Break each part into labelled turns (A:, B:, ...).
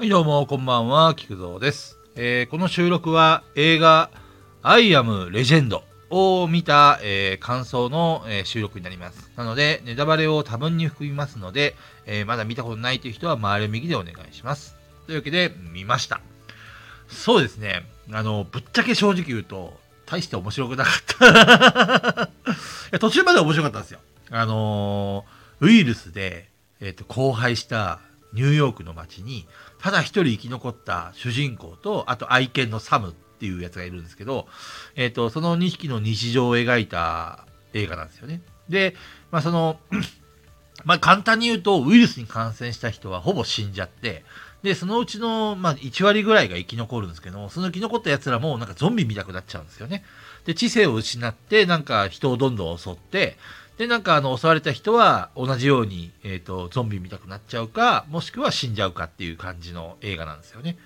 A: はい、どうも、こんばんは、菊蔵です。えーこの収録は映画、アイアム・レジェンドを見た、えー感想の、えー収録になります。なので、ネタバレを多分に含みますので、えまだ見たことないという人は、周り右でお願いします。というわけで、見ました。そうですね、あの、ぶっちゃけ正直言うと、大して面白くなかった。いや途中まで面白かったんですよ。あのウイルスで、えっ、と、荒廃したニューヨークの街に、ただ一人生き残った主人公と、あと愛犬のサムっていうやつがいるんですけど、えっ、と、その2匹の日常を描いた映画なんですよね。で、まあその、まあ簡単に言うと、ウイルスに感染した人はほぼ死んじゃって、で、そのうちの、まあ、1割ぐらいが生き残るんですけど、その生き残った奴らもなんかゾンビ見たくなっちゃうんですよね。で、知性を失って、なんか人をどんどん襲って、で、なんかあの、襲われた人は同じように、えっ、と、ゾンビ見たくなっちゃうか、もしくは死んじゃうかっていう感じの映画なんですよね。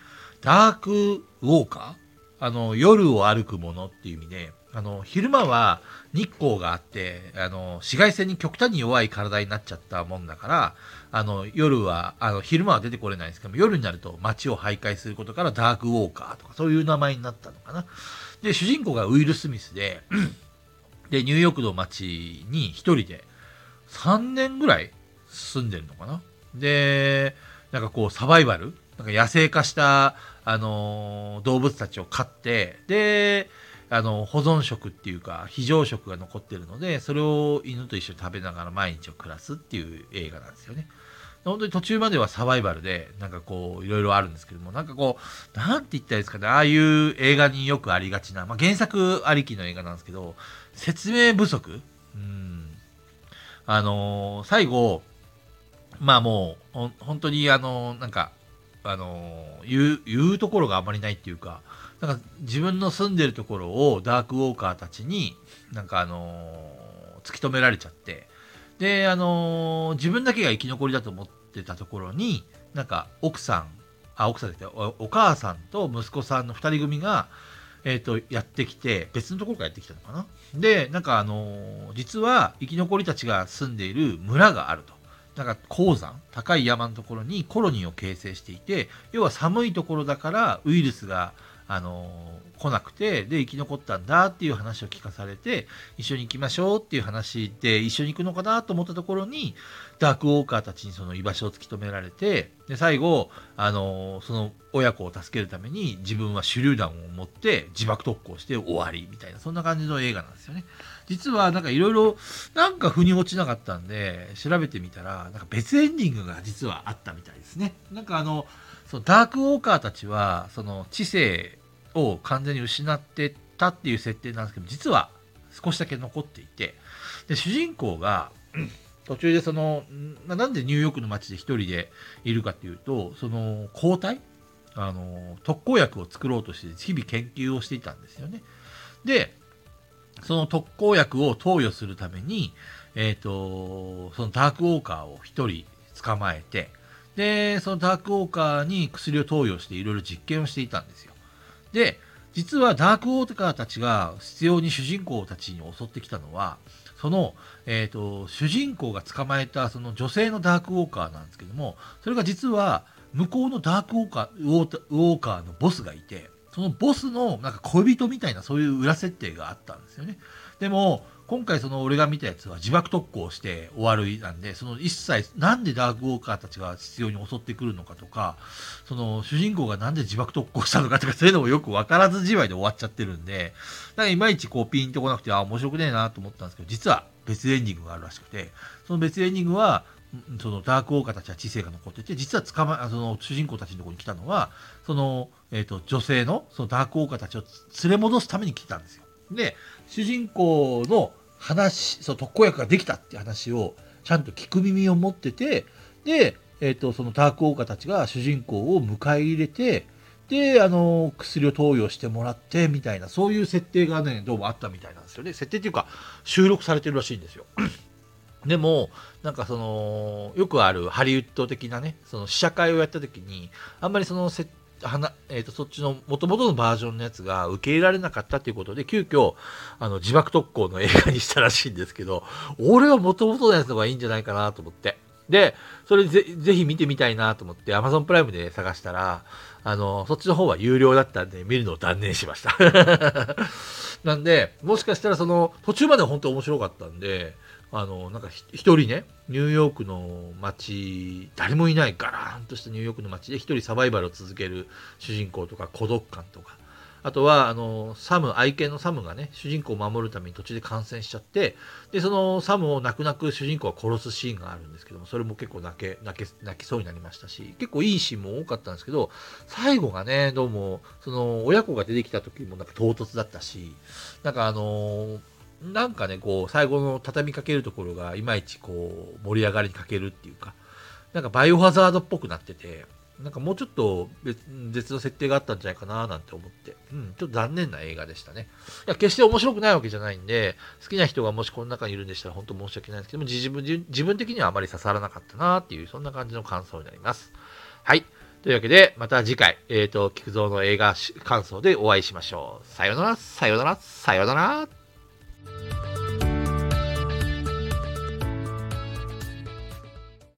A: ダークウォーカー？あの、夜を歩くものっていう意味で、あの、昼間は日光があって、あの、紫外線に極端に弱い体になっちゃったもんだから、あの、夜は、あの、昼間は出てこれないんですけども、夜になると街を徘徊することからダークウォーカーとか、そういう名前になったのかな。で、主人公がウィル・スミスで、で、ニューヨークの街に一人で3年ぐらい住んでるのかな？で、なんかこうサバイバル？なんか野生化した、あのー動物たちを飼って、で、あの、保存食っていうか、非常食が残ってるので、それを犬と一緒に食べながら毎日を暮らすっていう映画なんですよね。本当に途中まではサバイバルで、なんかこう、いろいろあるんですけども、なんかこう、なんて言ったらいいですかね、ああいう映画によくありがちな、まあ、原作ありきの映画なんですけど、説明不足？うん。あのー最後、まあもう、本当にあのーなんか、あのー言う、言うところがあまりないっていうか、なんか自分の住んでるところをダークウォーカーたちに、なんかあの突き止められちゃって、で、あの自分だけが生き残りだと思ってたところに、なんか奥さん、あ、奥さんじゃなくておお母さんと息子さんの二人組が、えっ、と、やってきて、別のところからやってきたのかな？で、なんかあのー実は生き残りたちが住んでいる村があると。なんか鉱山、高い山のところにコロニーを形成していて、要は寒いところだからウイルスが、あの来なくて、で、生き残ったんだっていう話を聞かされて、一緒に行きましょうっていう話で、一緒に行くのかなと思ったところに、ダークウォーカーたちにその居場所を突き止められて、で、最後、あのその親子を助けるために自分は手榴弾を持って自爆特攻して終わりみたいな、そんな感じの映画なんですよね。実はなんかいろいろ、なんか腑に落ちなかったんで、調べてみたら、なんか別エンディングが実はあったみたいですね。なんかあの、そのダークウォーカーたちは、その知性を完全に失ってたっていう設定なんですけど、実は少しだけ残っていて、で、主人公が、途中でその、なんでニューヨークの街で一人でいるかっていうと、その抗体あの、特効薬を作ろうとして日々研究をしていたんですよね。で、その特効薬を投与するために、えっ、と、そのダークウォーカーを一人捕まえて、で、そのダークウォーカーに薬を投与していろいろ実験をしていたんですよ。で、実はダークウォーカーたちが必要に主人公たちに襲ってきたのは、その、えっ、と、主人公が捕まえたその女性のダークウォーカーなんですけども、それが実は向こうのダークウォーカー、ウォーカーのボスがいて、そのボスのなんか恋人みたいなそういう裏設定があったんですよね。でも、今回その俺が見たやつは自爆特攻して終わるなんで、その一切なんでダークウォーカーたちが必要に襲ってくるのかとか、その主人公がなんで自爆特攻したのかとかそういうのもよく分からずじまいで終わっちゃってるんで、なんかいまいちこうピンとこなくて、あ、面白くねえなと思ったんですけど、実は別エンディングがあるらしくて、その別エンディングは、そのダークウォーカーたちは知性が残ってて、実は捕ま、あその主人公たちのとこに来たのは、その、えっ、と、女性の、そのダークウォーカーたちを連れ戻すために来たんですよ。で、主人公の話、その特効薬ができたって話を、ちゃんと聞く耳を持ってて、で、えっ、と、そのダークウォーカーたちが主人公を迎え入れて、で、あの、薬を投与してもらって、みたいな、そういう設定がね、どうもあったみたいなんですよね。設定っていうか、収録されてるらしいんですよ。でも、なんかその、よくあるハリウッド的なね、その試写会をやった時に、あんまりそのせ、はなえー、とそっちの元々のバージョンのやつが受け入れられなかったということで、急遽、あの、自爆特攻の映画にしたらしいんですけど、俺は元々のやつの方がいいんじゃないかなと思って。で、それぜぜひ見てみたいなと思って Amazon プライムで探したら、あの、そっちの方は有料だったんで見るのを断念しました。なんで、もしかしたらその途中まで本当面白かったんで、あの、なんか一人ね、ニューヨークの街、誰もいないガラーンとしたニューヨークの街で一人サバイバルを続ける主人公とか孤独感とか、あとは、あの、サム、愛犬のサムがね、主人公を守るために途中で感染しちゃって、で、そのサムを泣く泣く主人公は殺すシーンがあるんですけども、それも結構泣け、泣け、泣きそうになりましたし、結構いいシーンも多かったんですけど、最後がね、どうも、その、親子が出てきた時もなんか唐突だったし、なんかあのなんかね、こう、最後の畳みかけるところが、いまいちこう、盛り上がりに欠けるっていうか、なんかバイオハザードっぽくなってて、なんかもうちょっと別別の設定があったんじゃないかななんて思って、うん、ちょっと残念な映画でしたね。いや、決して面白くないわけじゃないんで、好きな人がもしこの中にいるんでしたら本当申し訳ないんですけども、自分自分的にはあまり刺さらなかったなっていう、そんな感じの感想になります。はい。というわけで、また次回、えっ、ー、と、菊蔵の映画感想でお会いしましょう。さよなら、さよなら、さよなら。